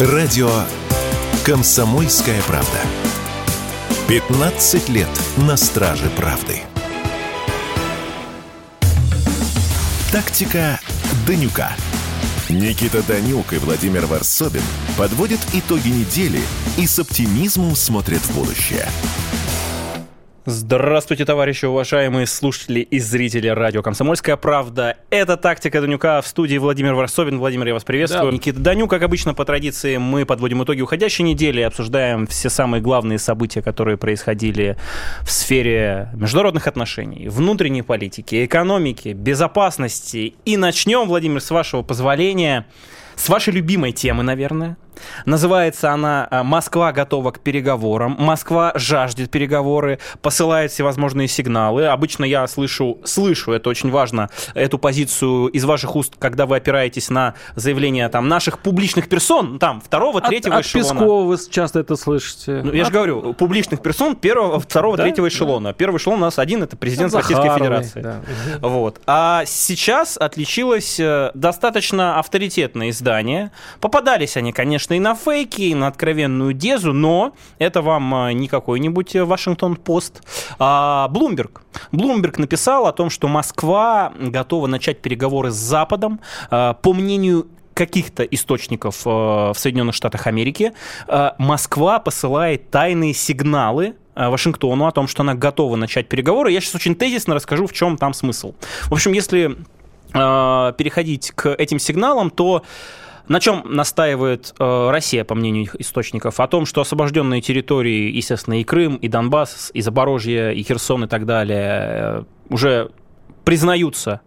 Радио «Комсомольская правда». 15 лет на страже правды. Тактика Данюка. Никита Данюк и Владимир Варсобин подводят итоги недели и с оптимизмом смотрят в будущее. Здравствуйте, товарищи, уважаемые слушатели и зрители радио «Комсомольская правда». Это «Тактика Данюка» в студии Владимир Варсобин. Владимир, я вас приветствую. Да. Никита Данюк, как обычно, по традиции, мы подводим итоги уходящей недели, обсуждаем все самые главные события, которые происходили в сфере международных отношений, внутренней политики, экономики, безопасности. И начнем, Владимир, с вашего позволения, с вашей любимой темы, наверное, Называется она э, «Москва готова к переговорам». Москва жаждет переговоры, посылает всевозможные сигналы. Обычно я слышу, слышу, это очень важно, эту позицию из ваших уст, когда вы опираетесь на заявления там, наших публичных персон, там, второго, третьего от, эшелона. От Пескова вы часто это слышите. Ну, я от... же говорю, публичных персон первого, второго, да? третьего эшелона. Первый эшелон у нас один, это президент от Российской Захаровой, Федерации. Да. Вот. А сейчас отличилось э, достаточно авторитетное издание. Попадались они, конечно, конечно, и на фейки, и на откровенную дезу, но это вам а, не какой-нибудь Вашингтон-Пост, а Блумберг. Блумберг написал о том, что Москва готова начать переговоры с Западом. А, по мнению каких-то источников а, в Соединенных Штатах Америки, Москва посылает тайные сигналы Вашингтону о том, что она готова начать переговоры. Я сейчас очень тезисно расскажу, в чем там смысл. В общем, если переходить к этим сигналам, то на чем настаивает э, Россия, по мнению их источников? О том, что освобожденные территории, естественно, и Крым, и Донбасс, и Запорожье, и Херсон, и так далее, э, уже признаются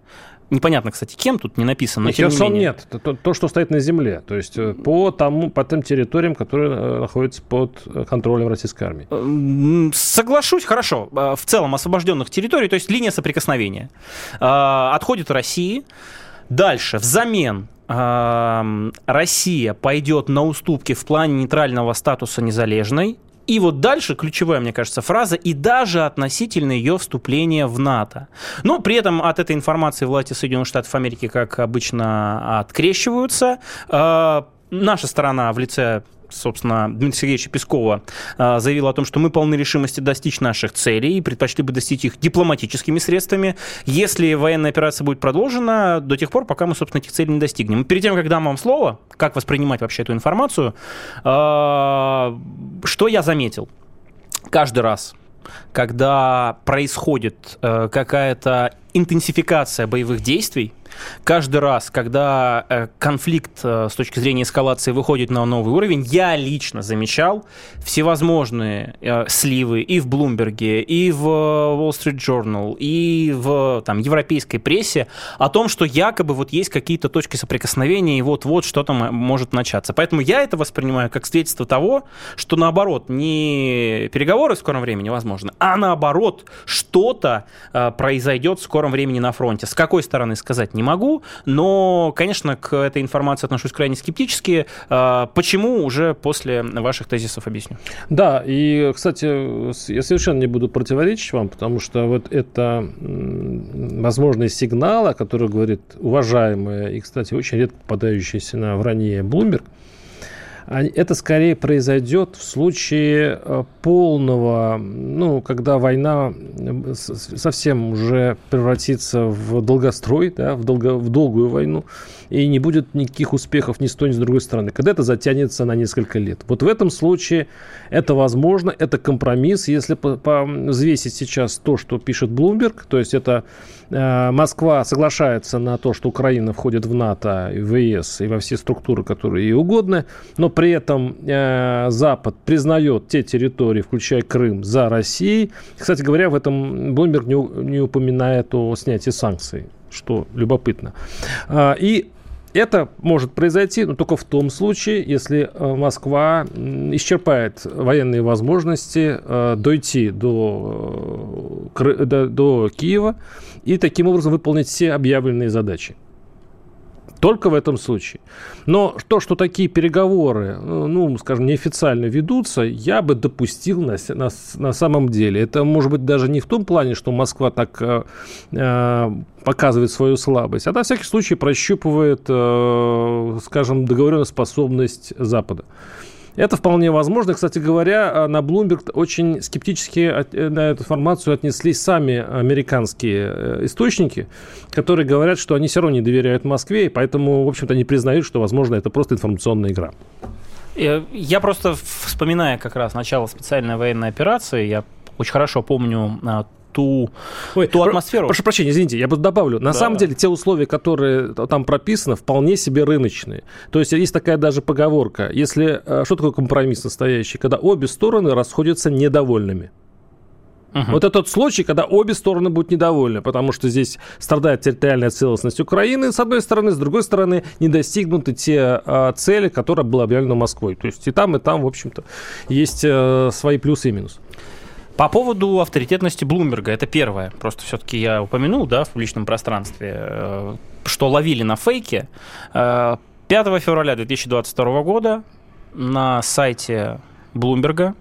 Непонятно, кстати, кем тут не написано, но Херсон не нет. То, то, что стоит на земле. То есть э, по, тому, по тем территориям, которые э, находятся под контролем российской армии. Соглашусь, хорошо. В целом освобожденных территорий, то есть линия соприкосновения. Отходит России. Дальше, взамен Россия пойдет на уступки в плане нейтрального статуса незалежной, и вот дальше ключевая, мне кажется, фраза, и даже относительно ее вступления в НАТО. Но при этом от этой информации власти Соединенных Штатов Америки, как обычно, открещиваются. А, наша сторона в лице собственно, Дмитрия Сергеевича Пескова а, заявил о том, что мы полны решимости достичь наших целей и предпочли бы достичь их дипломатическими средствами. Если военная операция будет продолжена до тех пор, пока мы, собственно, этих целей не достигнем. перед тем, как дам вам слово, как воспринимать вообще эту информацию, а, что я заметил? Каждый раз, когда происходит э, какая-то интенсификация боевых действий, каждый раз, когда э, конфликт э, с точки зрения эскалации выходит на новый уровень, я лично замечал всевозможные э, сливы и в Блумберге, и в Wall Street Journal, и в там, европейской прессе о том, что якобы вот есть какие-то точки соприкосновения, и вот-вот что-то может начаться. Поэтому я это воспринимаю как свидетельство того, что наоборот, не переговоры в скором времени возможны, а наоборот, что-то произойдет в скором времени на фронте. С какой стороны сказать не могу, но, конечно, к этой информации отношусь крайне скептически. А, почему уже после ваших тезисов объясню. Да, и, кстати, я совершенно не буду противоречить вам, потому что вот это возможный сигнал, о котором говорит уважаемая и, кстати, очень редко попадающаяся на вранье Bloomberg, это скорее произойдет в случае э, полного, ну, когда война совсем уже превратится в долгострой, да, в, долго, в долгую войну, и не будет никаких успехов ни с той, ни с другой стороны. Когда это затянется на несколько лет. Вот в этом случае это возможно, это компромисс. Если взвесить сейчас то, что пишет Блумберг, то есть это Москва соглашается на то, что Украина входит в НАТО, в ЕС и во все структуры, которые ей угодны, но при этом э, Запад признает те территории, включая Крым, за Россией. Кстати говоря, в этом Блумберг не, не упоминает о снятии санкций что любопытно. А, и это может произойти, но только в том случае, если э, Москва исчерпает военные возможности э, дойти до, до, до Киева и таким образом выполнить все объявленные задачи. Только в этом случае. Но то, что такие переговоры, ну, скажем, неофициально ведутся, я бы допустил на, на, на самом деле. Это может быть даже не в том плане, что Москва так э, э, показывает свою слабость, а на всякий случай прощупывает, э, скажем, договореноспособность Запада. Это вполне возможно. Кстати говоря, а, на Bloomberg очень скептически э, на эту информацию отнеслись сами американские э, источники, которые говорят, что они все равно не доверяют Москве, и поэтому, в общем-то, не признают, что, возможно, это просто информационная игра. Э, я просто, вспоминая как раз начало специальной военной операции, я очень хорошо помню а, ту, Ой, ту атмосферу. Прошу прощения, извините, я добавлю. На да, самом деле, те условия, которые там прописаны, вполне себе рыночные. То есть есть такая даже поговорка. Если э, что такое компромисс настоящий? Когда обе стороны расходятся недовольными. Угу. Вот этот случай, когда обе стороны будут недовольны, потому что здесь страдает территориальная целостность Украины, с одной стороны, с другой стороны, не достигнуты те э, цели, которые были объявлены Москвой. То есть и там, и там, в общем-то, есть э, свои плюсы и минусы. По поводу авторитетности Блумберга, это первое. Просто все-таки я упомянул, да, в публичном пространстве, э, что ловили на фейке. 5 э, февраля 2022 года на сайте Блумберга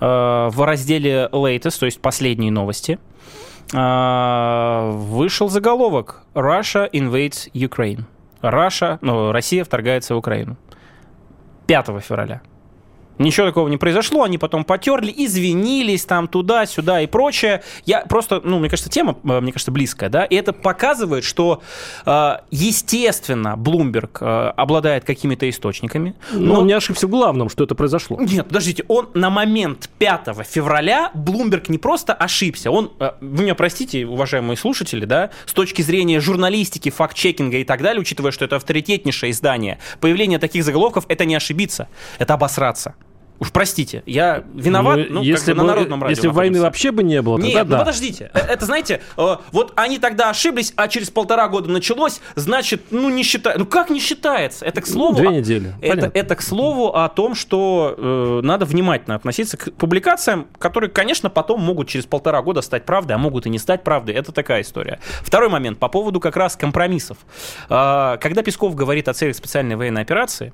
э, в разделе Latest, то есть последние новости, вышел заголовок Russia invades Ukraine. Russia, ну, Россия вторгается в Украину. 5 февраля. Ничего такого не произошло, они потом потерли, извинились там туда-сюда и прочее. Я просто, ну, мне кажется, тема, э, мне кажется, близкая, да, и это показывает, что, э, естественно, Блумберг э, обладает какими-то источниками. Но, но он не ошибся в главном, что это произошло. Нет, подождите, он на момент 5 февраля, Блумберг не просто ошибся, он, вы меня простите, уважаемые слушатели, да, с точки зрения журналистики, факт-чекинга и так далее, учитывая, что это авторитетнейшее издание, появление таких заголовков – это не ошибиться, это обосраться. Уж простите, я виноват, ну, ну если бы, на народном радио. Если находимся. войны вообще бы не было, Нет, тогда ну да. подождите. Э, это, знаете, э, вот они тогда ошиблись, а через полтора года началось, значит, ну, не считается. Ну, как не считается? Это к слову... Две недели. Это, это к слову о том, что э, надо внимательно относиться к публикациям, которые, конечно, потом могут через полтора года стать правдой, а могут и не стать правдой. Это такая история. Второй момент по поводу как раз компромиссов. Э, когда Песков говорит о целях специальной военной операции,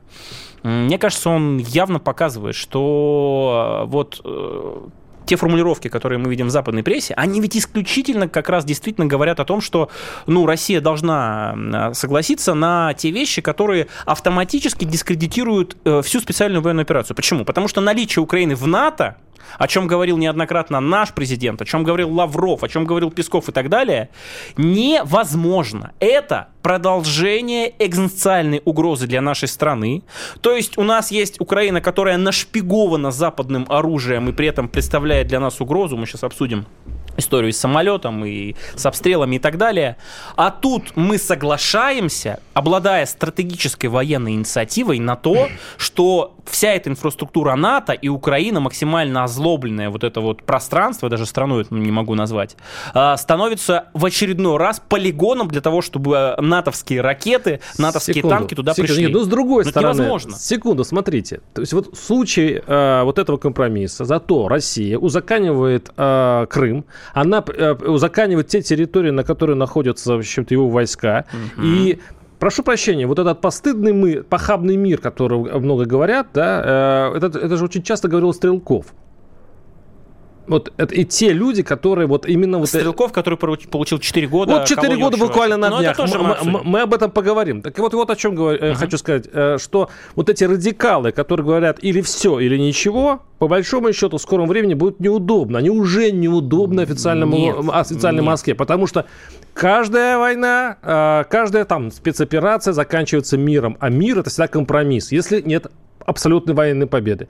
мне кажется, он явно показывает, что э, вот э, те формулировки, которые мы видим в западной прессе, они ведь исключительно как раз действительно говорят о том, что ну, Россия должна э, согласиться на те вещи, которые автоматически дискредитируют всю специальную военную операцию. Почему? Потому что наличие Украины в НАТО о чем говорил неоднократно наш президент, о чем говорил Лавров, о чем говорил Песков и так далее, невозможно. Это продолжение экзистенциальной угрозы для нашей страны. То есть у нас есть Украина, которая нашпигована западным оружием и при этом представляет для нас угрозу. Мы сейчас обсудим историю с самолетом и с обстрелами и так далее. А тут мы соглашаемся, обладая стратегической военной инициативой, на то, что вся эта инфраструктура НАТО и Украина, максимально озлобленное вот это вот пространство, даже страну это не могу назвать, а, становится в очередной раз полигоном для того, чтобы натовские ракеты, натовские секунду, танки туда секунду, пришли. Нет, ну, с другой Но стороны, невозможно. секунду, смотрите. То есть вот в случае э, вот этого компромисса, зато Россия узаканивает э, Крым, она э, узаканивает те территории, на которые находятся, в общем-то, его войска, угу. и прошу прощения, вот этот постыдный мир, похабный мир, который много говорят, да, э, это, это же очень часто говорил Стрелков. Вот это и те люди, которые вот именно вот... Стрелков, который получил 4 года. Вот 4 года буквально на днях. Мы, мы, мы об этом поговорим. Так вот, вот о чем говорю, uh-huh. хочу сказать, э, что вот эти радикалы, которые говорят или все, или ничего, по большому счету в скором времени будет неудобно. Они уже неудобны официальному, нет, официальной нет. Москве, потому что каждая война, э, каждая там спецоперация заканчивается миром, а мир это всегда компромисс, если нет абсолютной военной победы.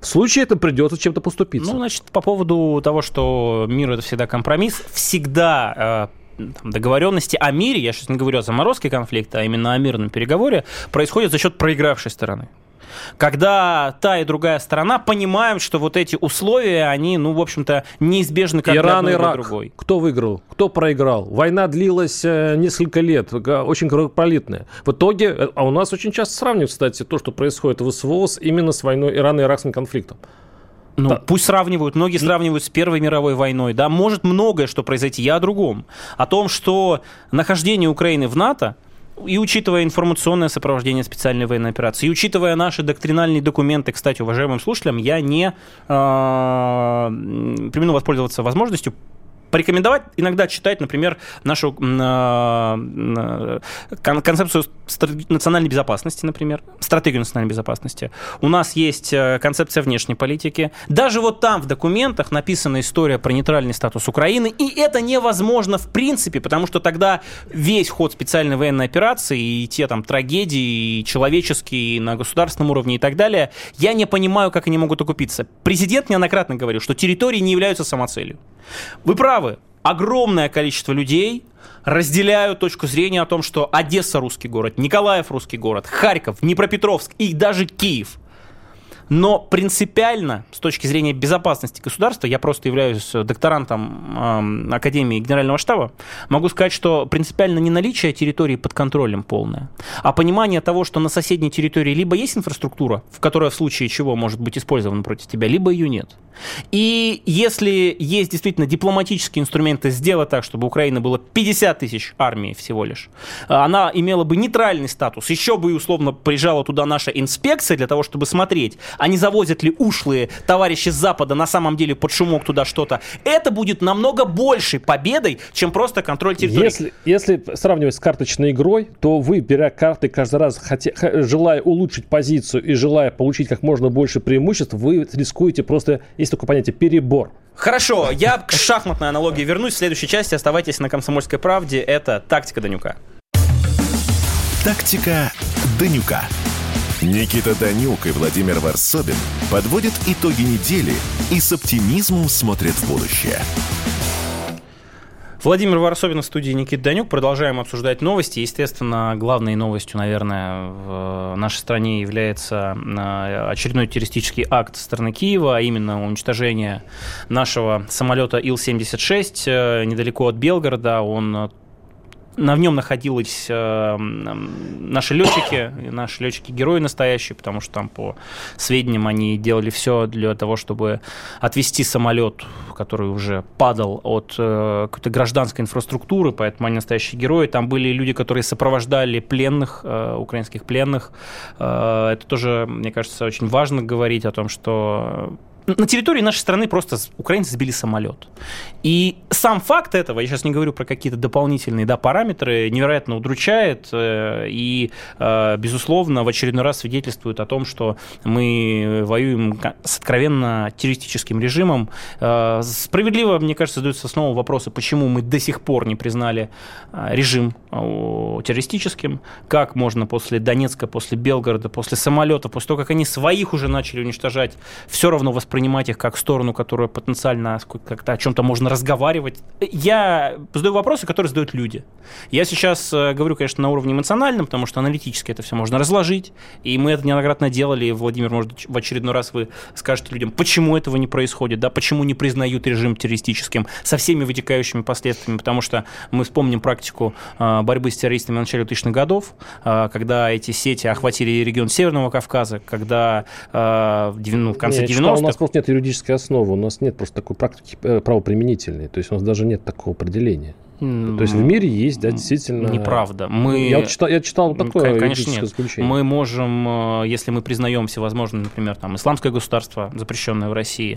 В случае это придется чем-то поступиться. Ну, значит, по поводу того, что мир это всегда компромисс, всегда э, договоренности о мире, я сейчас не говорю о заморозке конфликта, а именно о мирном переговоре, происходят за счет проигравшей стороны когда та и другая сторона понимают, что вот эти условия, они, ну, в общем-то, неизбежны как Иран, для Ирак. другой. Кто выиграл? Кто проиграл? Война длилась э, несколько лет, очень кровопролитная. В итоге, э, а у нас очень часто сравнивают, кстати, то, что происходит в СВО именно с войной Ирана-Иракским конфликтом. Ну, да. пусть сравнивают. Многие сравнивают с Первой мировой войной. Да, может многое что произойти. Я о другом. О том, что нахождение Украины в НАТО – и учитывая информационное сопровождение специальной военной операции, и учитывая наши доктринальные документы, кстати, уважаемым слушателям, я не э, примену воспользоваться возможностью порекомендовать иногда читать, например, нашу э, концепцию национальной безопасности, например, стратегию национальной безопасности. У нас есть э, концепция внешней политики. Даже вот там в документах написана история про нейтральный статус Украины, и это невозможно в принципе, потому что тогда весь ход специальной военной операции и те там трагедии и человеческие на государственном уровне и так далее, я не понимаю, как они могут окупиться. Президент неоднократно говорил, что территории не являются самоцелью. Вы правы, огромное количество людей разделяют точку зрения о том, что Одесса русский город, Николаев русский город, Харьков, Днепропетровск и даже Киев – но принципиально, с точки зрения безопасности государства, я просто являюсь докторантом э, Академии Генерального штаба, могу сказать, что принципиально не наличие территории под контролем полное, а понимание того, что на соседней территории либо есть инфраструктура, в которой в случае чего может быть использована против тебя, либо ее нет. И если есть действительно дипломатические инструменты сделать так, чтобы Украина была 50 тысяч армии всего лишь, она имела бы нейтральный статус, еще бы и условно приезжала туда наша инспекция для того, чтобы смотреть, а не завозят ли ушлые товарищи с Запада на самом деле под шумок туда что-то, это будет намного большей победой, чем просто контроль территории. Если, если сравнивать с карточной игрой, то вы, беря карты каждый раз, хотя, желая улучшить позицию и желая получить как можно больше преимуществ, вы рискуете просто, есть такое понятие, перебор. Хорошо, я к шахматной аналогии вернусь. В следующей части оставайтесь на «Комсомольской правде». Это «Тактика Данюка». «Тактика Данюка». Никита Данюк и Владимир Варсобин подводят итоги недели и с оптимизмом смотрят в будущее. Владимир Варсобин в студии Никита Данюк. Продолжаем обсуждать новости. Естественно, главной новостью, наверное, в нашей стране является э, очередной террористический акт стороны Киева, а именно уничтожение нашего самолета Ил-76 э, недалеко от Белгорода. Он на нем находились э, наши летчики, наши летчики-герои настоящие, потому что там, по сведениям, они делали все для того, чтобы отвести самолет, который уже падал от э, какой-то гражданской инфраструктуры, поэтому они настоящие герои. Там были люди, которые сопровождали пленных, э, украинских пленных. Э, это тоже, мне кажется, очень важно говорить о том, что на территории нашей страны просто украинцы сбили самолет. И сам факт этого, я сейчас не говорю про какие-то дополнительные да, параметры, невероятно удручает э, и, э, безусловно, в очередной раз свидетельствует о том, что мы воюем с откровенно террористическим режимом. Э, справедливо, мне кажется, задаются снова вопросы, почему мы до сих пор не признали режим террористическим, как можно после Донецка, после Белгорода, после самолета, после того, как они своих уже начали уничтожать, все равно воспринимать воспринимать их как сторону, которая потенциально как-то о чем-то можно разговаривать. Я задаю вопросы, которые задают люди. Я сейчас э, говорю, конечно, на уровне эмоциональном, потому что аналитически это все можно разложить, и мы это неоднократно делали. И, Владимир, может, в очередной раз вы скажете людям, почему этого не происходит, да, почему не признают режим террористическим со всеми вытекающими последствиями, потому что мы вспомним практику э, борьбы с террористами в начале 2000-х годов, э, когда эти сети охватили регион Северного Кавказа, когда ну, в конце 90-х нас нет юридической основы, у нас нет просто такой практики э, правоприменительной, то есть у нас даже нет такого определения. То есть в мире есть, да, действительно... Неправда. Мы... Я, читал, я читал такое Конечно, нет. заключение. Мы можем, э, если мы признаем всевозможные, например, там, исламское государство, запрещенное в России,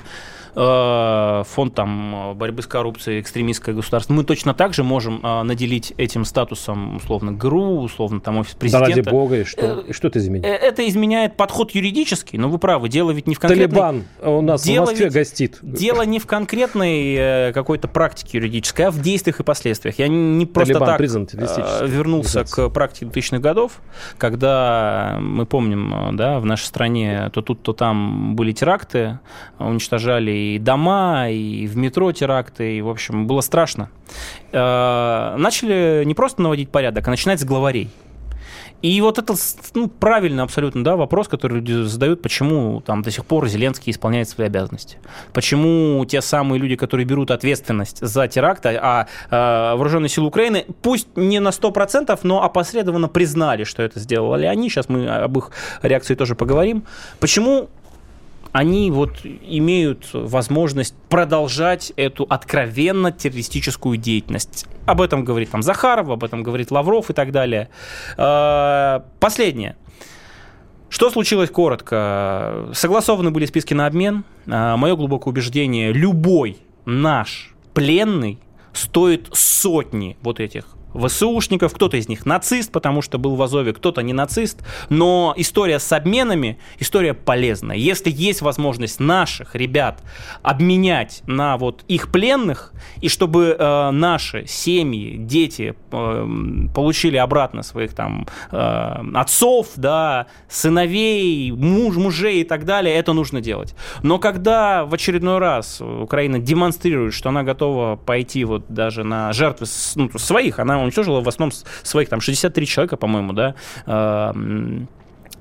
э, фонд там, борьбы с коррупцией, экстремистское государство, мы точно так же можем наделить этим статусом, условно, ГРУ, условно, там, офис президента. Да ради бога, и что, и что это изменяет? Это изменяет подход юридический, но вы правы, дело ведь не в конкретной... Талибан у нас дело в Москве гостит. Дело не в конкретной э, какой-то практике юридической, а в действиях и последствиях. Я не просто Талибан так признан э, вернулся к практике 2000-х годов, когда мы помним, да, в нашей стране то тут, то там были теракты, уничтожали и дома, и в метро теракты, и, в общем, было страшно. Э, начали не просто наводить порядок, а начинать с главарей. И вот это ну, правильный абсолютно да, вопрос, который люди задают, почему там до сих пор Зеленский исполняет свои обязанности. Почему те самые люди, которые берут ответственность за теракт, а, а вооруженные силы Украины, пусть не на 100%, но опосредованно признали, что это сделали они, сейчас мы об их реакции тоже поговорим. Почему они вот имеют возможность продолжать эту откровенно террористическую деятельность. Об этом говорит там Захаров, об этом говорит Лавров и так далее. А, последнее. Что случилось коротко? Согласованы были списки на обмен. А, Мое глубокое убеждение, любой наш пленный стоит сотни вот этих ВСУшников, кто-то из них нацист, потому что был в Азове, кто-то не нацист, но история с обменами, история полезная. Если есть возможность наших ребят обменять на вот их пленных, и чтобы э, наши семьи, дети э, получили обратно своих там э, отцов, да, сыновей, муж, мужей и так далее, это нужно делать. Но когда в очередной раз Украина демонстрирует, что она готова пойти вот даже на жертвы ну, своих, она уничтожила в основном своих там 63 человека, по-моему, да, э,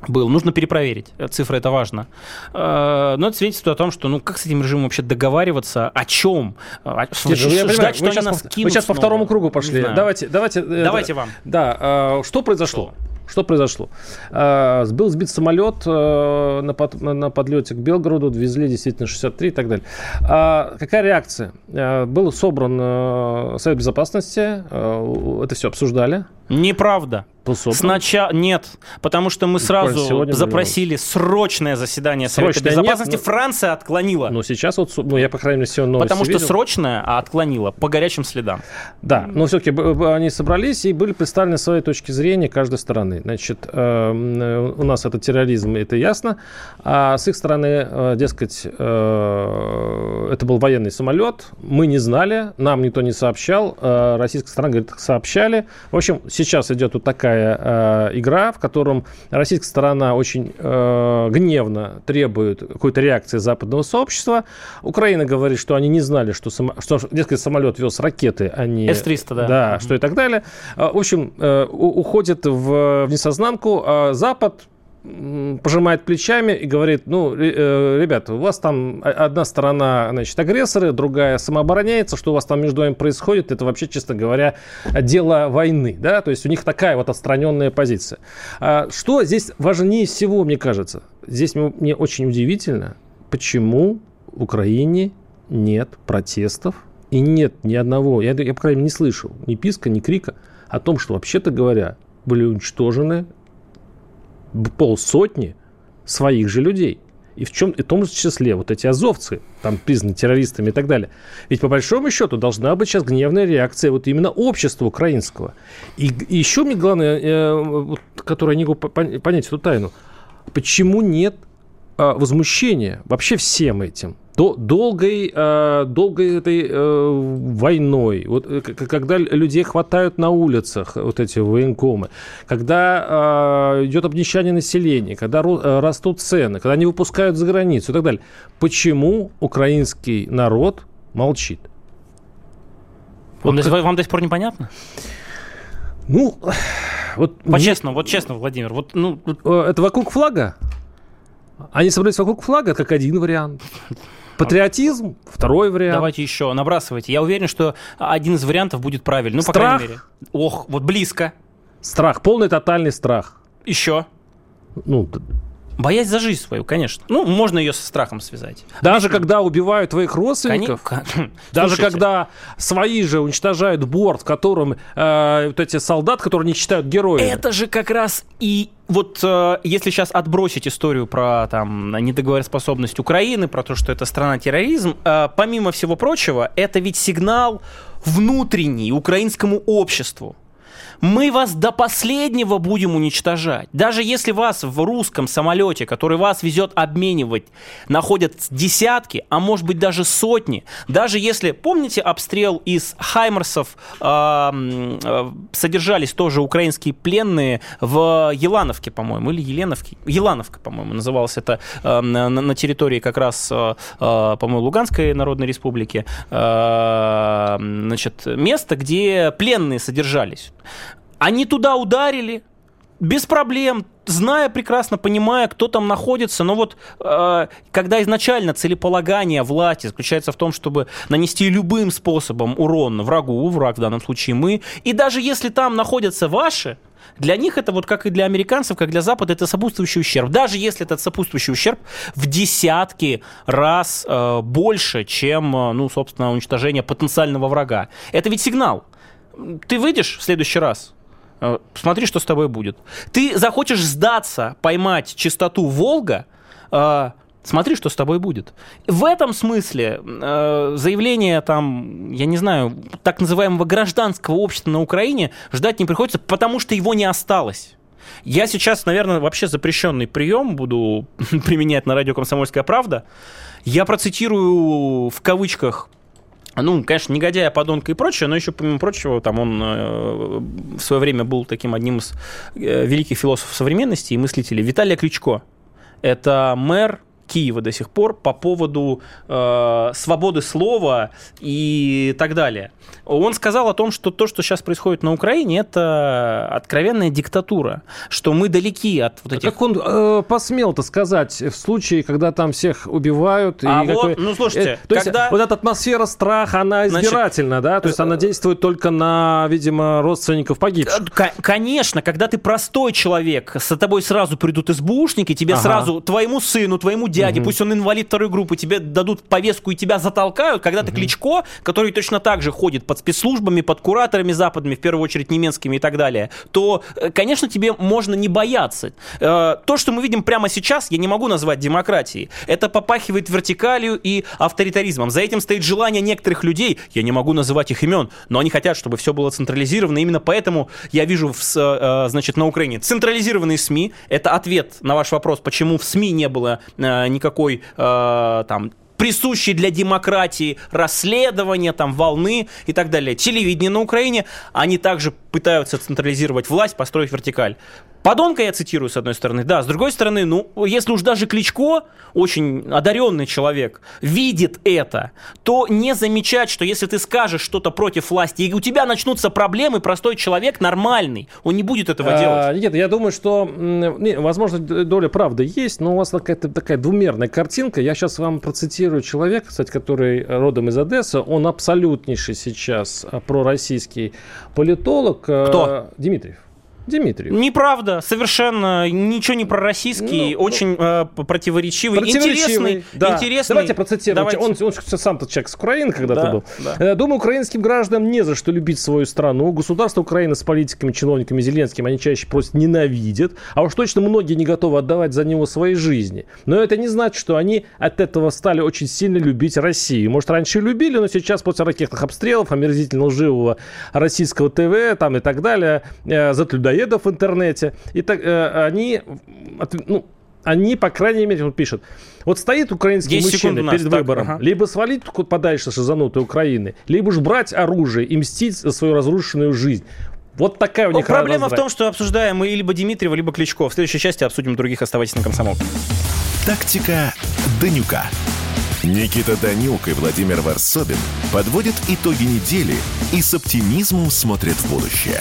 был. Нужно перепроверить. Цифры это важно. Э, но это свидетельствует о том, что ну как с этим режимом вообще договариваться, о чем? О, Нет, ждать, я понимаю, что вы, сейчас, нас по, вы сейчас по второму кругу пошли. Давайте, давайте, э, давайте вам. Да, что произошло? Что? Что произошло? А, был сбит самолет э, на, под, на подлете к Белгороду, везли действительно 63 и так далее. А какая реакция? А, был собран э, Совет Безопасности, э, это все обсуждали. Неправда. Сначала нет, потому что мы сразу запросили срочное заседание Совета Безопасности. Нет, но... Франция отклонила. Но сейчас вот, ну я по крайней мере сегодня Потому что видел. срочное, а отклонила по горячим следам. Да, но все-таки они собрались и были представлены свои точки зрения каждой стороны. Значит, э, у нас это терроризм, это ясно, а с их стороны, э, дескать, э, это был военный самолет, мы не знали, нам никто не сообщал, российская сторона говорит, сообщали. В общем, сейчас идет вот такая э, игра, в котором российская сторона очень э, гневно требует какой-то реакции западного сообщества. Украина говорит, что они не знали, что, само, что дескать, самолет вез ракеты, а не... С-300, да. Да, mm-hmm. что и так далее. В общем, э, уходит в, в несознанку, а Запад пожимает плечами и говорит, ну, э, ребята, у вас там одна сторона, значит, агрессоры, другая самообороняется, что у вас там между вами происходит, это вообще, честно говоря, дело войны, да, то есть у них такая вот отстраненная позиция. А что здесь важнее всего, мне кажется? Здесь мне очень удивительно, почему в Украине нет протестов и нет ни одного, я, я по крайней мере, не слышал ни писка, ни крика о том, что, вообще-то говоря, были уничтожены полсотни своих же людей. И в чем, и в том числе вот эти азовцы, там признаны террористами и так далее. Ведь по большому счету должна быть сейчас гневная реакция вот именно общества украинского. И, и еще мне главное, э, вот, которое не могу понять эту тайну, почему нет э, возмущения вообще всем этим? Долгой, э, долгой этой э, войной, вот, э, когда людей хватают на улицах, вот эти военкомы, когда идет обнищание населения, когда растут цены, когда они выпускают за границу и так далее. Почему украинский народ молчит? Вот, вам, вам до сих пор непонятно? Ну, вот... По-честному, вот честно, Владимир, вот, ну... Это вокруг флага? Они собрались вокруг флага, как один вариант. Патриотизм – второй вариант. Давайте еще, набрасывайте. Я уверен, что один из вариантов будет правильный. Ну, страх. по крайней мере. Ох, вот близко. Страх, полный тотальный страх. Еще. Ну, Боясь за жизнь свою, конечно. Ну, можно ее со страхом связать. Даже Обычно... когда убивают твоих родственников, Кон... даже Слушайте. когда свои же уничтожают борт, в котором э, вот эти солдат, которые не считают героями. Это же как раз и вот э, если сейчас отбросить историю про там недоговороспособность Украины, про то, что это страна-терроризм, э, помимо всего прочего, это ведь сигнал внутренний украинскому обществу мы вас до последнего будем уничтожать. Даже если вас в русском самолете, который вас везет обменивать, находят десятки, а может быть даже сотни, даже если, помните обстрел из Хаймерсов, э, содержались тоже украинские пленные в Елановке, по-моему, или Еленовке, Елановка, по-моему, называлось это э, на, на территории как раз, э по-моему, Луганской Народной Республики, э, значит, место, где пленные содержались. Они туда ударили, без проблем, зная прекрасно, понимая, кто там находится. Но вот э, когда изначально целеполагание власти заключается в том, чтобы нанести любым способом урон врагу, враг в данном случае мы, и даже если там находятся ваши, Для них это вот как и для американцев, как для Запада, это сопутствующий ущерб. Даже если этот сопутствующий ущерб в десятки раз э, больше, чем, э, ну, собственно, уничтожение потенциального врага. Это ведь сигнал. Ты выйдешь в следующий раз, э, смотри, что с тобой будет. Ты захочешь сдаться, поймать чистоту Волга, э, Смотри, что с тобой будет. В этом смысле э, заявление там, я не знаю, так называемого гражданского общества на Украине ждать не приходится, потому что его не осталось. Я сейчас, наверное, вообще запрещенный прием буду применять на радио «Комсомольская правда». Я процитирую в кавычках ну, конечно, негодяя, подонка и прочее, но еще, помимо прочего, там он э, в свое время был таким одним из э, великих философов современности и мыслителей. Виталия Кличко. Это мэр Киева до сих пор по поводу э, свободы слова и так далее. Он сказал о том, что то, что сейчас происходит на Украине, это откровенная диктатура, что мы далеки от вот а этих... Как он э, посмел-то сказать в случае, когда там всех убивают? А и вот, какой... ну слушайте, э, то когда... есть вот эта атмосфера страха, она избирательна, Значит, да? То есть она действует только на, видимо, родственников погибших. К- конечно, когда ты простой человек, с тобой сразу придут СБУшники, тебе ага. сразу, твоему сыну, твоему дяде, угу. пусть он инвалид второй группы, тебе дадут повестку и тебя затолкают, когда угу. ты Кличко, который точно так же ходит под спецслужбами, под кураторами западными, в первую очередь немецкими и так далее, то, э, конечно, тебе можно не бояться. Э, то, что мы видим прямо сейчас, я не могу назвать демократией. Это попахивает вертикалью и авторитаризмом. За этим стоит желание некоторых людей, я не могу называть их имен, но они хотят, чтобы все было централизировано. Именно поэтому я вижу, в, э, значит, на Украине централизированные СМИ. Это ответ на ваш вопрос, почему в СМИ не было никакой там присущие для демократии расследования, там, волны и так далее. Телевидение на Украине, они также пытаются централизировать власть, построить вертикаль. Подонка я цитирую, с одной стороны, да. С другой стороны, ну, если уж даже Кличко, очень одаренный человек, видит это, то не замечать, что если ты скажешь что-то против власти, и у тебя начнутся проблемы, простой человек нормальный, он не будет этого а, делать. Нет, я думаю, что, не, возможно, доля правды есть, но у вас какая-то такая двумерная картинка. Я сейчас вам процитирую человека, кстати, который родом из Одессы. Он абсолютнейший сейчас а, пророссийский политолог. Э, Кто? Дмитриев. Дмитриев. Неправда, совершенно ничего не пророссийский, ну, очень ну, э, противоречивый, интересный, да. интересный. Давайте процитируем. Он, он, он сам-то человек с Украины когда-то да, был. Да. Э, Думаю, украинским гражданам не за что любить свою страну. Государство Украины с политиками, чиновниками Зеленским они чаще просто ненавидят. А уж точно многие не готовы отдавать за него свои жизни. Но это не значит, что они от этого стали очень сильно любить Россию. Может, раньше и любили, но сейчас после ракетных обстрелов, омерзительно лживого российского ТВ там и так далее, э, за людоедов в интернете. И так, э, они, ну, они, по крайней мере, он пишет, вот стоит украинский мужчина перед так, выбором, ага. либо свалить подальше шизанутой Украины, либо уж брать оружие и мстить за свою разрушенную жизнь. Вот такая у них Проблема в том, что обсуждаем мы либо Дмитриева, либо Кличко. В следующей части обсудим других. Оставайтесь на комсомол. Тактика Данюка. Никита Данюк и Владимир Варсобин подводят итоги недели и с оптимизмом смотрят в будущее.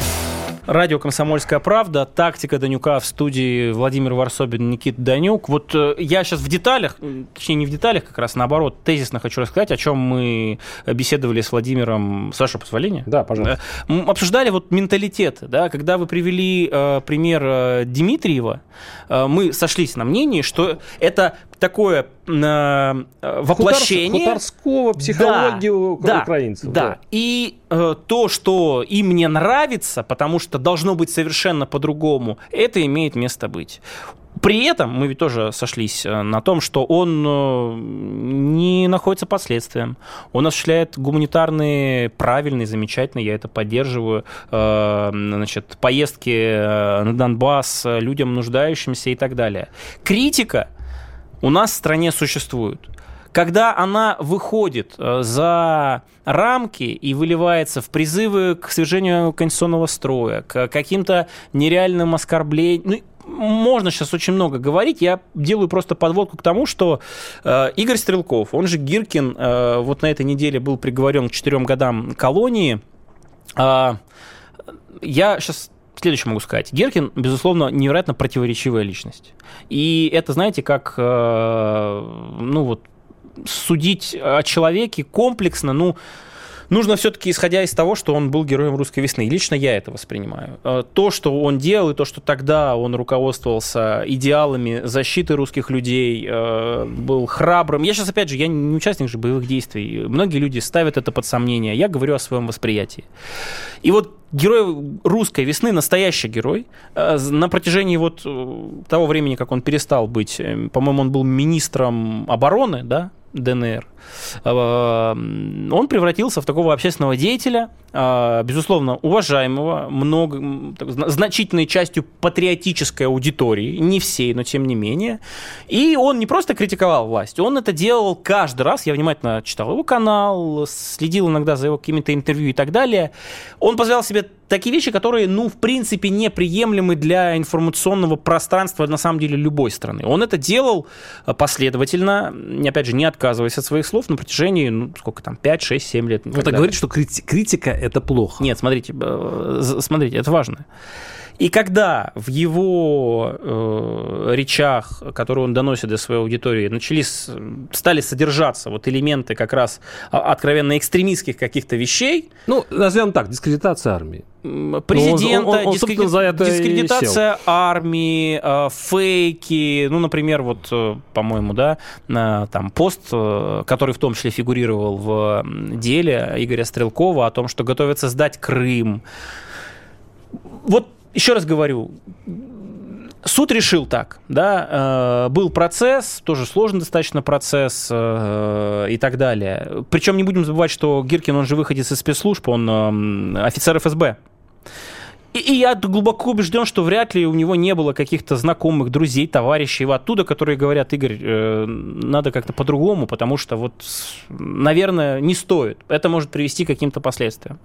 Радио «Комсомольская правда», тактика Данюка в студии Владимир Варсобин, Никита Данюк. Вот э, я сейчас в деталях, точнее не в деталях, как раз наоборот, тезисно хочу рассказать, о чем мы беседовали с Владимиром, с вашего позволения. Да, пожалуйста. Э, мы обсуждали вот менталитет, да, когда вы привели э, пример э, Дмитриева, э, мы сошлись на мнении, что это такое э, воплощение... Хутарского психологию да, украинцев. Да, да. и э, то, что им не нравится, потому что должно быть совершенно по-другому, это имеет место быть. При этом мы ведь тоже сошлись э, на том, что он э, не находится под следствием. Он осуществляет гуманитарные, правильные, замечательные, я это поддерживаю, э, значит, поездки на Донбасс людям нуждающимся и так далее. Критика у нас в стране существует когда она выходит за рамки и выливается в призывы к свержению конституционного строя, к каким-то нереальным оскорблениям, ну, можно сейчас очень много говорить. Я делаю просто подводку к тому, что э, Игорь Стрелков, он же Гиркин, э, вот на этой неделе был приговорен к четырем годам колонии. Э, я сейчас следующее могу сказать. Геркин, безусловно, невероятно противоречивая личность. И это, знаете, как, э, ну вот, судить о человеке комплексно, ну, нужно все-таки, исходя из того, что он был героем русской весны. Лично я это воспринимаю. Э, то, что он делал, и то, что тогда он руководствовался идеалами защиты русских людей, э, был храбрым. Я сейчас, опять же, я не участник же боевых действий. Многие люди ставят это под сомнение. Я говорю о своем восприятии. И вот герой русской весны, настоящий герой, э, на протяжении вот того времени, как он перестал быть, по-моему, он был министром обороны, да, ДНР, он превратился в такого общественного деятеля, а, безусловно, уважаемого, много, значительной частью патриотической аудитории, не всей, но тем не менее. И он не просто критиковал власть, он это делал каждый раз. Я внимательно читал его канал, следил иногда за его какими-то интервью и так далее. Он позволял себе такие вещи, которые, ну, в принципе, неприемлемы для информационного пространства, на самом деле, любой страны. Он это делал последовательно, опять же, не отказываясь от своих слов на протяжении, ну, сколько там, 5, 6, 7 лет. Вы так говорите, что критика это плохо. Нет, смотрите, смотрите, это важно. И когда в его э, речах, которые он доносит до своей аудитории, начались, стали содержаться вот элементы как раз откровенно экстремистских каких-то вещей. Ну, назовем так, дискредитация армии. Президента, он, он, он, дискреди... дискредитация армии, э, фейки, ну, например, вот, э, по-моему, да, э, там пост, э, который в том числе фигурировал в деле Игоря Стрелкова о том, что готовится сдать Крым. Вот еще раз говорю, Суд решил так, да, э, был процесс, тоже сложный достаточно процесс э, и так далее. Причем не будем забывать, что Гиркин, он же выходец из спецслужб, он э, офицер ФСБ. И, и я глубоко убежден, что вряд ли у него не было каких-то знакомых, друзей, товарищей оттуда, которые говорят, Игорь, э, надо как-то по-другому, потому что вот, наверное, не стоит. Это может привести к каким-то последствиям.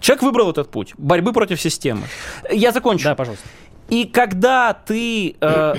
Человек выбрал этот путь борьбы против системы. Я закончу. Да, пожалуйста. И когда ты э,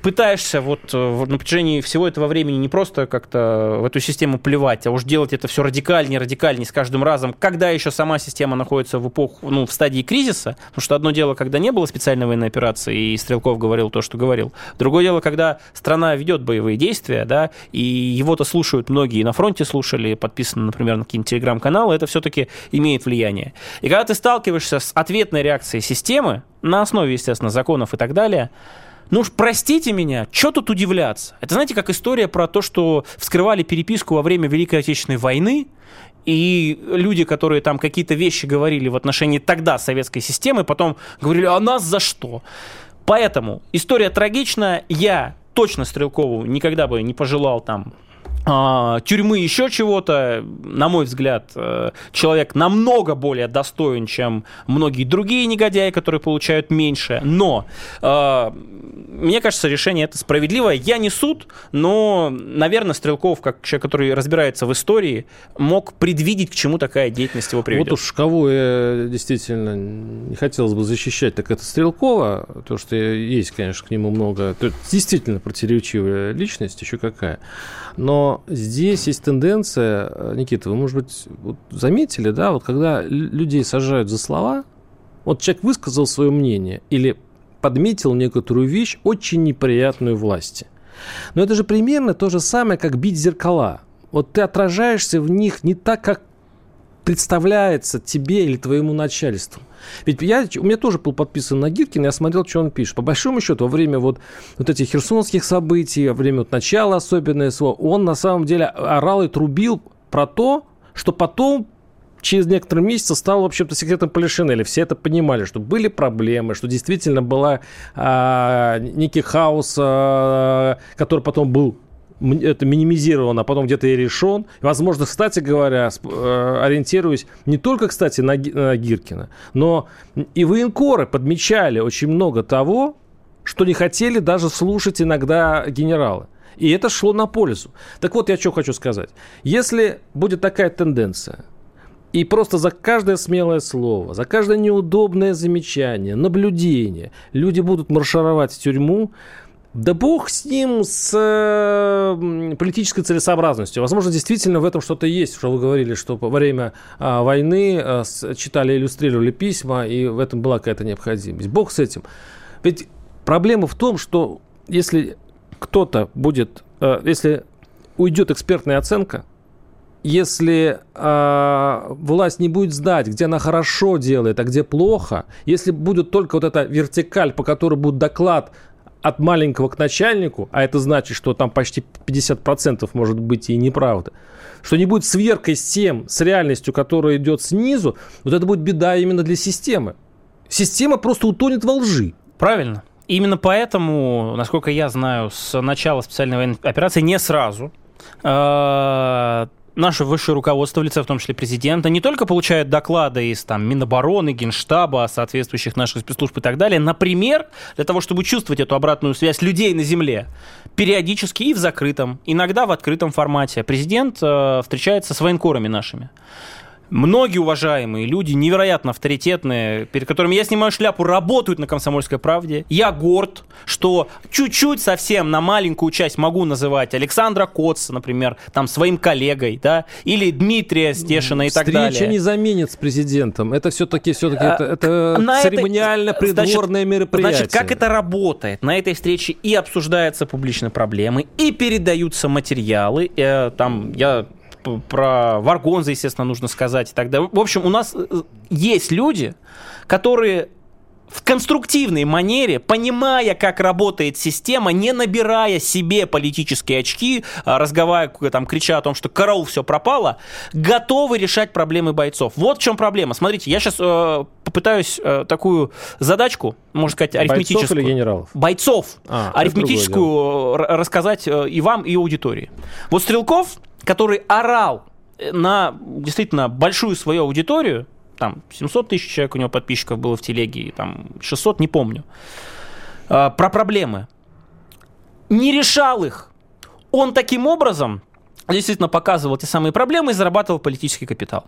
пытаешься вот э, на протяжении всего этого времени не просто как-то в эту систему плевать, а уж делать это все радикальнее, радикальнее с каждым разом, когда еще сама система находится в эпоху, ну, в стадии кризиса, потому что одно дело, когда не было специальной военной операции, и Стрелков говорил то, что говорил. Другое дело, когда страна ведет боевые действия, да, и его-то слушают многие, на фронте слушали, подписаны, например, на какие-нибудь телеграм-каналы, это все-таки имеет влияние. И когда ты сталкиваешься с ответной реакцией системы, на основе, естественно, законов и так далее, ну уж простите меня, что тут удивляться? Это знаете, как история про то, что вскрывали переписку во время Великой Отечественной войны, и люди, которые там какие-то вещи говорили в отношении тогда советской системы, потом говорили, а нас за что? Поэтому история трагичная. Я точно Стрелкову никогда бы не пожелал там тюрьмы, еще чего-то, на мой взгляд, э, человек намного более достоин, чем многие другие негодяи, которые получают меньше. Но э, мне кажется, решение это справедливое. Я не суд, но, наверное, Стрелков, как человек, который разбирается в истории, мог предвидеть, к чему такая деятельность его приведет. Вот уж кого я действительно не хотелось бы защищать, так это Стрелкова, то что есть, конечно, к нему много. Действительно противоречивая личность, еще какая. Но здесь есть тенденция, э, Никита, вы, может быть, вот заметили, да, вот когда людей сажают за слова, вот человек высказал свое мнение или подметил некоторую вещь, очень неприятную власти. Но это же примерно то же самое, как бить зеркала. Вот ты отражаешься в них не так, как представляется тебе или твоему начальству. Ведь я, у меня тоже был подписан на Гиркин, я смотрел, что он пишет. По большому счету, во время вот, вот этих херсонских событий, во время вот начала особенно СВО, он на самом деле орал и трубил про то, что потом через некоторые месяцы стало, в общем-то, секретом Полишинеля. Все это понимали, что были проблемы, что действительно была а, некий хаос, а, который потом был это минимизировано, а потом где-то и решен. Возможно, кстати говоря, э, ориентируясь не только, кстати, на, на Гиркина, но и военкоры подмечали очень много того, что не хотели даже слушать иногда генералы. И это шло на пользу. Так вот, я что хочу сказать. Если будет такая тенденция, и просто за каждое смелое слово, за каждое неудобное замечание, наблюдение люди будут маршировать в тюрьму, да бог с ним, с э, политической целесообразностью. Возможно, действительно в этом что-то есть, что вы говорили, что во время э, войны э, читали, иллюстрировали письма, и в этом была какая-то необходимость. Бог с этим. Ведь проблема в том, что если кто-то будет, э, если уйдет экспертная оценка, если э, власть не будет знать, где она хорошо делает, а где плохо, если будет только вот эта вертикаль, по которой будет доклад от маленького к начальнику, а это значит, что там почти 50% может быть и неправда, что не будет сверкой с тем, с реальностью, которая идет снизу, вот это будет беда именно для системы. Система просто утонет во лжи. Правильно. Именно поэтому, насколько я знаю, с начала специальной военной операции не сразу а, наше высшее руководство, в лице в том числе президента, не только получает доклады из там, Минобороны, Генштаба, соответствующих наших спецслужб и так далее, например, для того, чтобы чувствовать эту обратную связь людей на земле, периодически и в закрытом, иногда в открытом формате. Президент э, встречается с военкорами нашими многие уважаемые люди, невероятно авторитетные, перед которыми я снимаю шляпу, работают на «Комсомольской правде». Я горд, что чуть-чуть совсем на маленькую часть могу называть Александра Коца, например, там своим коллегой, да, или Дмитрия Стешина и так далее. Встреча не заменит с президентом. Это все-таки все-таки это, это церемониально-придворное мероприятие. Значит, как это работает? На этой встрече и обсуждаются публичные проблемы, и передаются материалы. Э, там я про Варгонза, естественно, нужно сказать и так далее. В общем, у нас э, есть люди, которые в конструктивной манере, понимая, как работает система, не набирая себе политические очки, а разговаривая, там, крича о том, что караул, все пропало, готовы решать проблемы бойцов. Вот в чем проблема. Смотрите, я сейчас э, попытаюсь э, такую задачку, можно сказать, арифметическую. Бойцов или генералов? Бойцов. А, арифметическую рассказать э, и вам, и аудитории. Вот Стрелков который орал на действительно большую свою аудиторию, там 700 тысяч человек у него подписчиков было в телеге, там 600, не помню, а, про проблемы. Не решал их. Он таким образом действительно показывал те самые проблемы и зарабатывал политический капитал.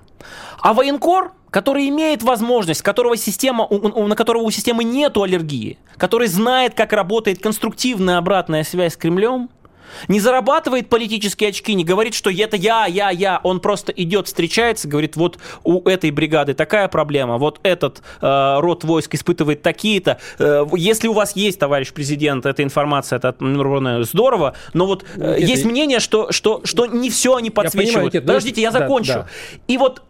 А военкор, который имеет возможность, которого система, на которого у системы нет аллергии, который знает, как работает конструктивная обратная связь с Кремлем, не зарабатывает политические очки, не говорит, что это я, я, я. Он просто идет, встречается, говорит, вот у этой бригады такая проблема, вот этот э, род войск испытывает такие-то. Э, если у вас есть, товарищ президент, эта информация, это здорово, но вот э, Никита, есть мнение, что, что, что не все они подсвечивают. Я понимаю, Никита, Подождите, я закончу. Да, да. И вот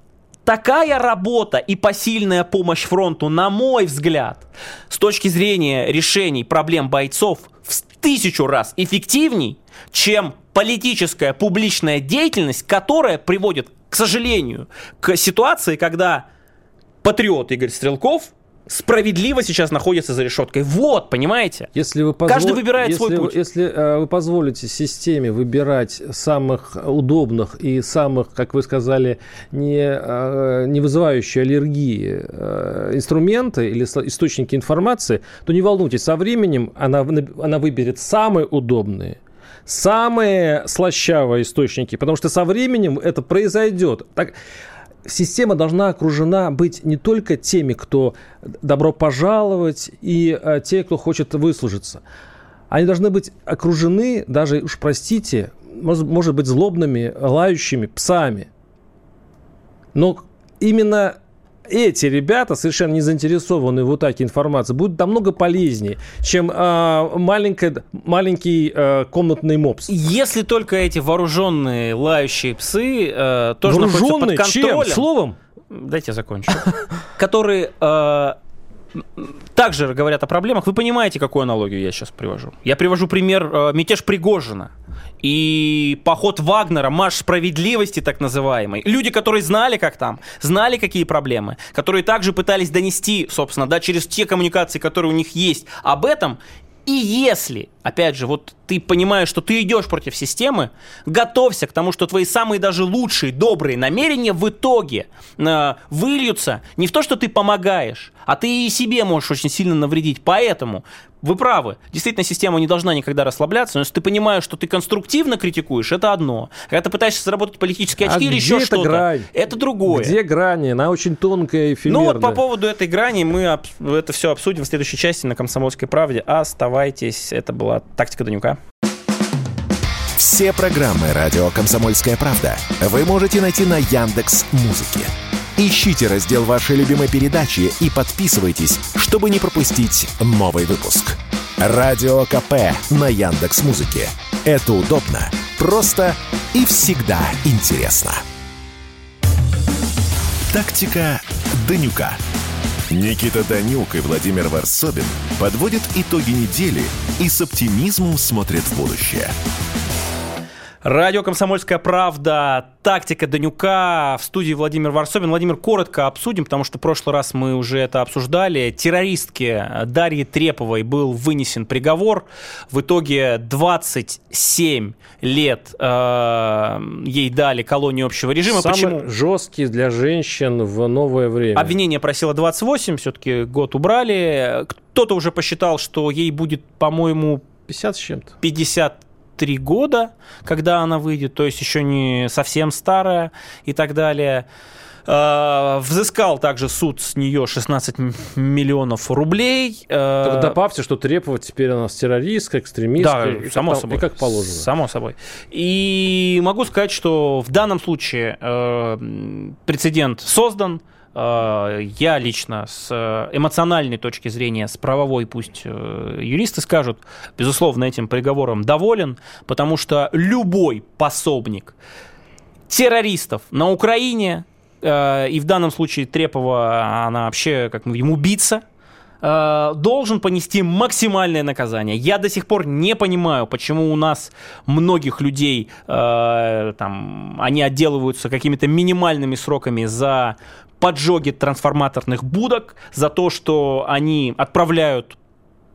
такая работа и посильная помощь фронту, на мой взгляд, с точки зрения решений проблем бойцов, в тысячу раз эффективней, чем политическая публичная деятельность, которая приводит, к сожалению, к ситуации, когда патриот Игорь Стрелков справедливо сейчас находится за решеткой. Вот, понимаете? Если вы позвол... Каждый выбирает если, свой путь. Если э, вы позволите системе выбирать самых удобных и самых, как вы сказали, не, э, не вызывающие аллергии э, инструменты или источники информации, то не волнуйтесь, со временем она, она выберет самые удобные самые слащавые источники, потому что со временем это произойдет. Так, система должна окружена быть не только теми, кто добро пожаловать, и э, те, кто хочет выслужиться. Они должны быть окружены, даже, уж простите, может, может быть, злобными, лающими псами. Но именно эти ребята, совершенно не заинтересованные в утаке информации, будут намного полезнее, чем э, маленький, маленький э, комнатный мопс. Если только эти вооруженные лающие псы э, тоже вооруженные находятся под контролем. Чем? Словом? Дайте я закончу. Которые э, также говорят о проблемах. Вы понимаете, какую аналогию я сейчас привожу? Я привожу пример э, мятеж Пригожина и поход Вагнера, марш справедливости так называемый. Люди, которые знали, как там, знали, какие проблемы, которые также пытались донести, собственно, да, через те коммуникации, которые у них есть, об этом. И если, опять же, вот ты понимаешь, что ты идешь против системы, готовься к тому, что твои самые даже лучшие, добрые намерения в итоге э, выльются не в то, что ты помогаешь, а ты и себе можешь очень сильно навредить. Поэтому вы правы. Действительно, система не должна никогда расслабляться, но если ты понимаешь, что ты конструктивно критикуешь, это одно. Когда ты пытаешься заработать политические очки а или еще что-то, это другое. Где грани? Она очень тонкая и эфемерная. Ну вот по поводу этой грани мы это все обсудим в следующей части на «Комсомольской правде». Оставайтесь. Это была «Тактика Данюка». Все программы «Радио Комсомольская правда» вы можете найти на Яндекс Музыке. Ищите раздел вашей любимой передачи и подписывайтесь, чтобы не пропустить новый выпуск. Радио КП на Яндекс Музыке. Это удобно, просто и всегда интересно. Тактика Данюка. Никита Данюк и Владимир Варсобин подводят итоги недели и с оптимизмом смотрят в будущее. Радио «Комсомольская правда», тактика Данюка, в студии Владимир Варсобин. Владимир, коротко обсудим, потому что в прошлый раз мы уже это обсуждали. Террористке Дарье Треповой был вынесен приговор. В итоге 27 лет э, ей дали колонию общего режима. Самый Почему? жесткий для женщин в новое время. Обвинение просило 28, все-таки год убрали. Кто-то уже посчитал, что ей будет, по-моему, 50 с чем-то. 50 три года, когда она выйдет, то есть еще не совсем старая и так далее. А, взыскал также суд с нее 16 миллионов рублей. А, Только добавьте, что требовать теперь она террористка, экстремистка. Да, и само как, собой. И как положено. Само собой. И могу сказать, что в данном случае э, прецедент создан. Э, я лично с эмоциональной точки зрения, с правовой, пусть э, юристы скажут, безусловно, этим приговором доволен, потому что любой пособник террористов на Украине, э, и в данном случае Трепова, она вообще как ему убийца, должен понести максимальное наказание. Я до сих пор не понимаю, почему у нас многих людей там, они отделываются какими-то минимальными сроками за поджоги трансформаторных будок, за то, что они отправляют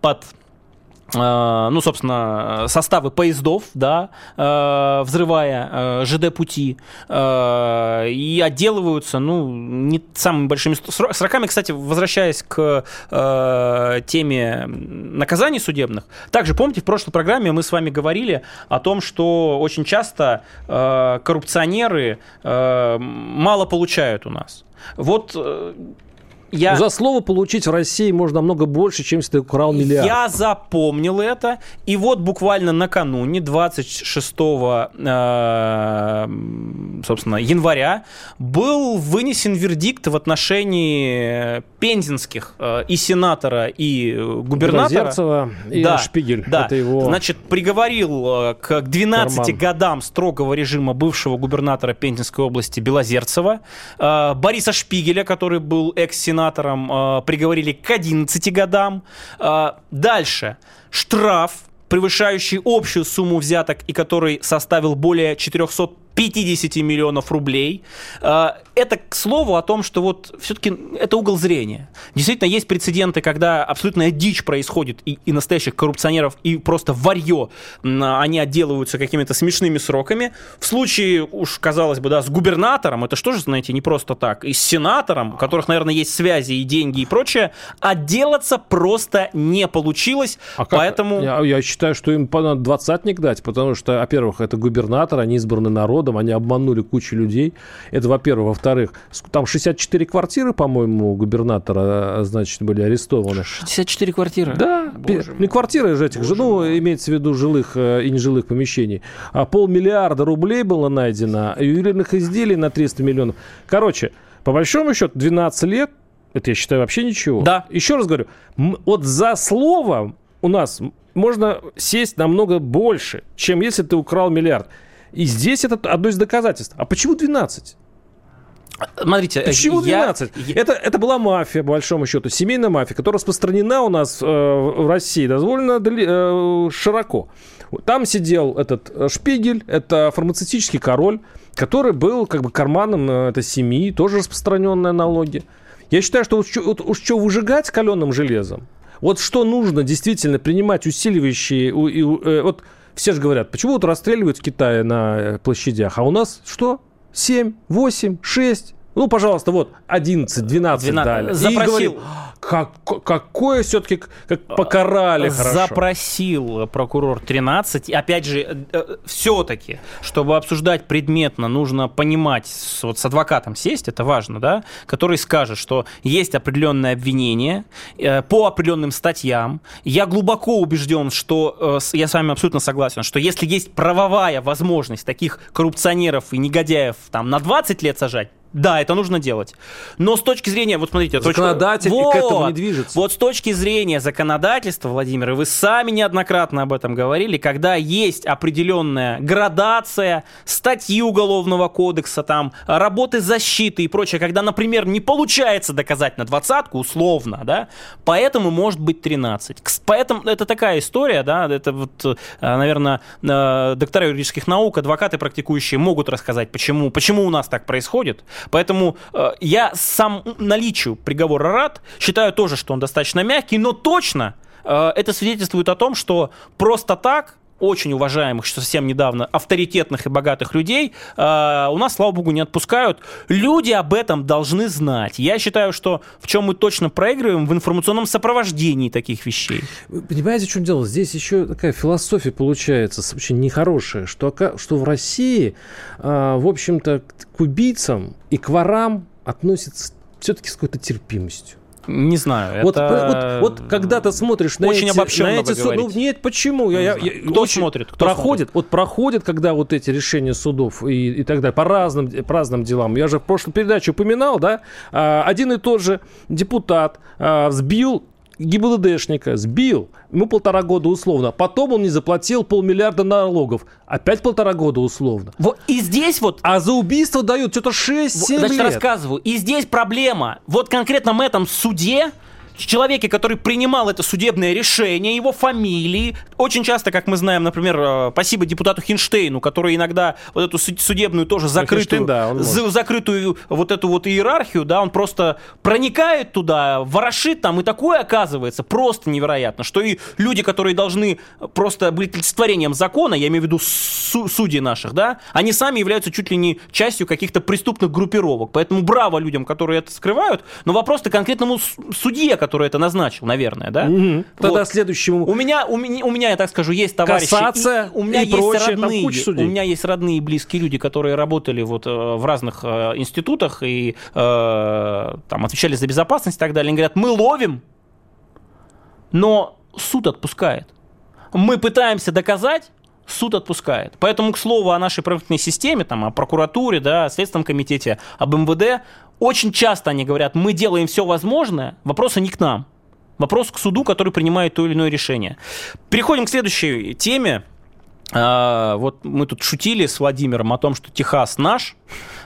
под э, ну, собственно, составы поездов, да, э, взрывая э, ЖД-пути, и отделываются, ну, не самыми большими сроками. Кстати, возвращаясь к теме наказаний судебных, также, помните, в прошлой программе мы с вами говорили о том, что очень часто коррупционеры мало получают у нас. Вот э, я... За слово получить в России можно намного больше, чем если ты украл миллиард. Я запомнил это. И вот буквально накануне, 26 э, собственно, января, был вынесен вердикт в отношении пензенских э, и сенатора, и губернатора. Зерцева и да, Шпигель. Да. Это его Значит, приговорил э, к 12 карман. годам строгого режима бывшего губернатора Пензенской области Белозерцева, э, Бориса Шпигеля, который был экс-сенатором, сенатором э, приговорили к 11 годам. Э, дальше. Штраф, превышающий общую сумму взяток и который составил более 400 50 миллионов рублей. А, это к слову о том, что вот все-таки это угол зрения. Действительно, есть прецеденты, когда абсолютная дичь происходит и, и настоящих коррупционеров, и просто варье, они отделываются какими-то смешными сроками. В случае, уж казалось бы, да, с губернатором, это что же, знаете, не просто так, и с сенатором, у которых, наверное, есть связи и деньги и прочее, отделаться просто не получилось, а поэтому... Я, я считаю, что им надо двадцатник дать, потому что, во-первых, это губернатор, они избраны народ народом, они обманули кучу людей. Это, во-первых. Во-вторых, там 64 квартиры, по-моему, губернатора, значит, были арестованы. 64 квартиры? Да. Боже не квартиры же этих же, ну, имеется в виду жилых э, и нежилых помещений. А полмиллиарда рублей было найдено, ювелирных изделий на 300 миллионов. Короче, по большому счету, 12 лет, это я считаю вообще ничего. Да. Еще раз говорю, вот за слово у нас можно сесть намного больше, чем если ты украл миллиард. И здесь это одно из доказательств. А почему 12? Смотрите, Почему 12? Я... Это, это была мафия, по большому счету, семейная мафия, которая распространена у нас э, в России довольно э, широко. Там сидел этот э, Шпигель, это фармацевтический король, который был как бы карманом э, этой семьи, тоже распространенные налоги. Я считаю, что вот, вот, уж что выжигать каленым железом, вот что нужно действительно принимать усиливающие... Э, вот все же говорят, почему вот расстреливают в Китае на площадях, а у нас что? 7, 8, 6, ну, пожалуйста, вот 11, 12, 12 дали. Запросил. И говорил, как, какое все-таки, как покарали хорошо. Запросил прокурор 13. Опять же, э, э, все-таки, чтобы обсуждать предметно, нужно понимать, вот с адвокатом сесть, это важно, да, который скажет, что есть определенное обвинение э, по определенным статьям. Я глубоко убежден, что, я с вами абсолютно согласен, что если есть правовая возможность таких коррупционеров и негодяев там на 20 лет сажать, да, это нужно делать. Но с точки зрения, вот смотрите... Законодатель точка... вот, к этому не движется. Вот с точки зрения законодательства, Владимир, и вы сами неоднократно об этом говорили, когда есть определенная градация статьи Уголовного кодекса, там, работы защиты и прочее, когда, например, не получается доказать на двадцатку, условно, да, поэтому может быть 13. Поэтому это такая история, да, это вот, э, наверное, э, доктора юридических наук, адвокаты практикующие могут рассказать, почему, почему у нас так происходит. Поэтому э, я сам наличию приговора рад, считаю тоже, что он достаточно мягкий, но точно э, это свидетельствует о том, что просто так очень уважаемых, что совсем недавно, авторитетных и богатых людей э, у нас, слава богу, не отпускают. Люди об этом должны знать. Я считаю, что в чем мы точно проигрываем, в информационном сопровождении таких вещей. Вы понимаете, в чем дело? Здесь еще такая философия получается очень нехорошая, что, что в России, э, в общем-то, к убийцам и к ворам относятся все-таки с какой-то терпимостью. Не знаю. Вот, это... вот, вот когда ты смотришь на очень эти, обобщенно на эти суды, ну нет, почему? Я, я, я, кто очень смотрит? Кто проходит, смотрит? вот проходит, когда вот эти решения судов и, и так далее по разным, по разным делам. Я же в прошлой передаче упоминал, да, а, один и тот же депутат а, сбил ГИБДДшника сбил, ему полтора года условно. Потом он не заплатил полмиллиарда налогов. Опять полтора года условно. Вот и здесь вот... А за убийство дают что-то 6-7 вот, лет. рассказываю. И здесь проблема. Вот конкретно в этом суде человеке, который принимал это судебное решение, его фамилии. Очень часто, как мы знаем, например, э, спасибо депутату Хинштейну, который иногда вот эту судебную тоже закрытую, Хинштейн, да, за, закрытую вот эту вот иерархию, да, он просто проникает туда, ворошит там, и такое оказывается просто невероятно, что и люди, которые должны просто быть олицетворением закона, я имею в виду су- судей наших, да, они сами являются чуть ли не частью каких-то преступных группировок. Поэтому браво людям, которые это скрывают, но вопрос-то конкретному судье, который это назначил, наверное, да? Угу. Тогда вот. следующему... У меня, у меня, у меня, я так скажу, есть товарищи... Касаться и, у меня и есть прочее, родные, у меня есть родные и близкие люди, которые работали вот э, в разных э, институтах и э, там отвечали за безопасность и так далее. Они говорят, мы ловим, но суд отпускает. Мы пытаемся доказать, суд отпускает. Поэтому, к слову, о нашей правительственной системе, там, о прокуратуре, да, о Следственном комитете, об МВД, очень часто они говорят, мы делаем все возможное, вопросы не к нам. Вопрос к суду, который принимает то или иное решение. Переходим к следующей теме. А, вот мы тут шутили с Владимиром о том, что Техас наш,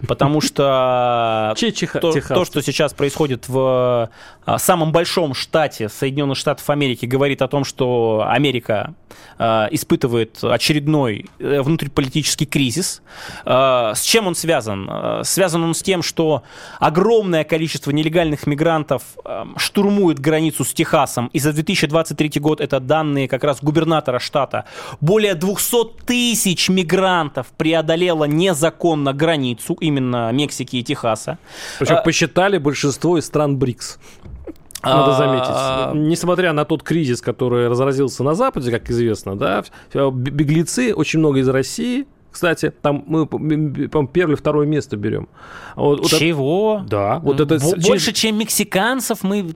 потому что то, то, что сейчас происходит в а, самом большом штате Соединенных Штатов Америки, говорит о том, что Америка а, испытывает очередной э, внутриполитический кризис. А, с чем он связан? Связан он с тем, что огромное количество нелегальных мигрантов штурмует границу с Техасом, и за 2023 год это данные как раз губернатора штата. Более 200 тысяч мигрантов преодолело незаконно границу, именно Мексики и Техаса. Причем посчитали большинство из стран БРИКС. Надо заметить. А, Несмотря на тот кризис, который разразился на Западе, как известно, да, беглецы, очень много из России, кстати, там мы, по первое, второе место берем. Вот, вот Чего? Это, да. Вот это, Больше, чем мексиканцев мы...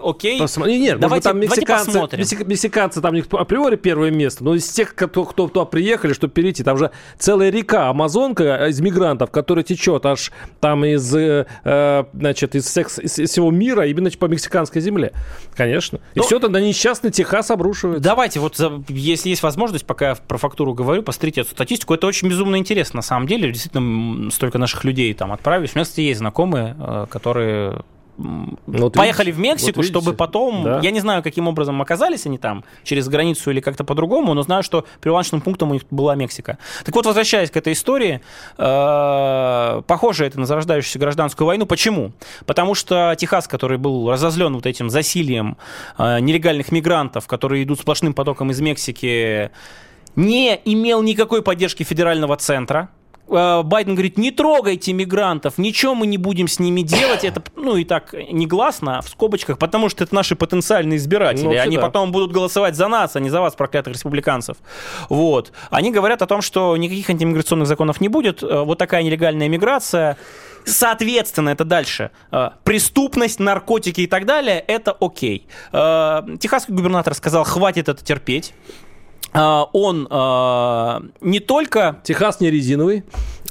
Окей? Посмотри, нет, давайте, там мексиканцы, давайте мексиканцы там них априори первое место, но из тех, кто, кто туда приехали, чтобы перейти, там же целая река Амазонка из мигрантов, которая течет аж там из, э, э значит, из, всех, из, из всего мира, именно по мексиканской земле. Конечно. И ну, все это на несчастный Техас обрушивается. Давайте, вот если есть возможность, пока я про фактуру говорю, посмотрите эту статистику. Это очень очень безумно интересно, на самом деле. Действительно, столько наших людей там отправились. У меня, кстати, есть знакомые, э, которые Ну, вот поехали видите, в Мексику, вот видите. чтобы потом, Да. я не знаю, каким образом оказались они там, через границу или как-то по-другому, но знаю, что привалочным пунктом у них была Мексика. Так вот, возвращаясь к этой истории, э, похоже это на зарождающуюся гражданскую войну. Почему? Потому что Техас, который был разозлен вот этим засилием э, нелегальных мигрантов, которые идут сплошным потоком из Мексики, не имел никакой поддержки федерального центра. Э, Байден говорит, не трогайте мигрантов, ничего мы не будем с ними делать. Это, ну, и так негласно, в скобочках, потому что это наши потенциальные избиратели. Ну, Они да. потом будут голосовать за нас, а не за вас, проклятых республиканцев. Вот. Они говорят о том, что никаких антимиграционных законов не будет. Э, Вот такая нелегальная миграция. Соответственно, это дальше. Э, Преступность, наркотики и так далее, это окей. Техасский губернатор сказал, хватит это терпеть. А, Он э, не только Техас не резиновый.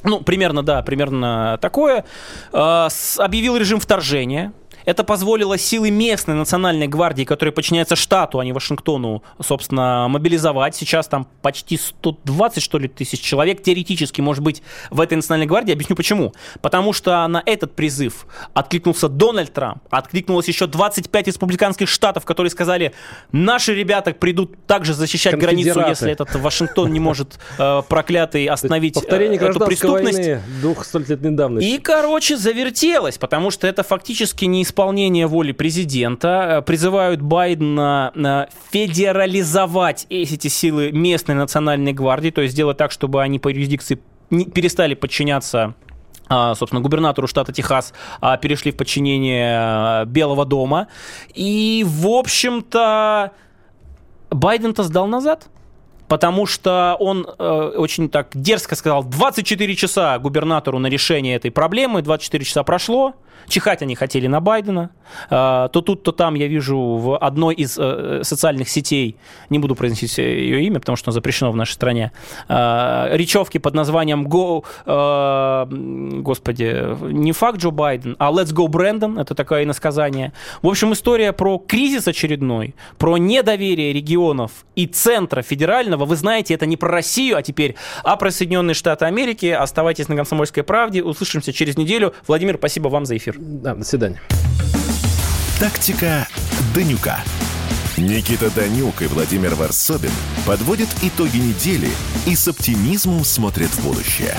ну, примерно, да, примерно такое. С- Объявил режим вторжения. Это позволило силы местной национальной гвардии, которая подчиняется штату, а не Вашингтону, собственно, мобилизовать. Сейчас там почти 120, что ли, тысяч человек теоретически может быть в этой национальной гвардии. Объясню почему. Потому что на этот призыв откликнулся Дональд Трамп, откликнулось еще 25 республиканских штатов, которые сказали, наши ребята придут также защищать границу, если этот Вашингтон не может э, проклятый остановить э, Повторение эту преступность. войны двух столетней давности. И, короче, завертелось, потому что это фактически неисполнение воли президента. Э, Призывают Байдена э, федерализовать эти силы местной национальной гвардии, то есть сделать так, чтобы они по юрисдикции перестали подчиняться а, собственно, губернатору штата Техас а, перешли в подчинение а, Белого дома. И, в общем-то, Байден-то сдал назад. Потому что он э, очень так дерзко сказал, 24 часа губернатору на решение этой проблемы, 24 часа прошло, чихать они хотели на Байдена. Э, то тут, то там я вижу в одной из э, социальных сетей, не буду произносить ее имя, потому что оно запрещено в нашей стране, э, речевки под названием Go, э, господи, не факт Джо Байден, а Let's Go Брэндон, это такое иносказание. В общем, история про кризис очередной, про недоверие регионов и центра федерального, вы знаете, это не про Россию, а теперь, а про Соединенные Штаты Америки. Оставайтесь на «Комсомольской правде», услышимся через неделю. Владимир, спасибо вам за эфир. Да, до свидания. Тактика Данюка. Никита Данюк и Владимир Варсобин подводят итоги недели и с оптимизмом смотрят в будущее.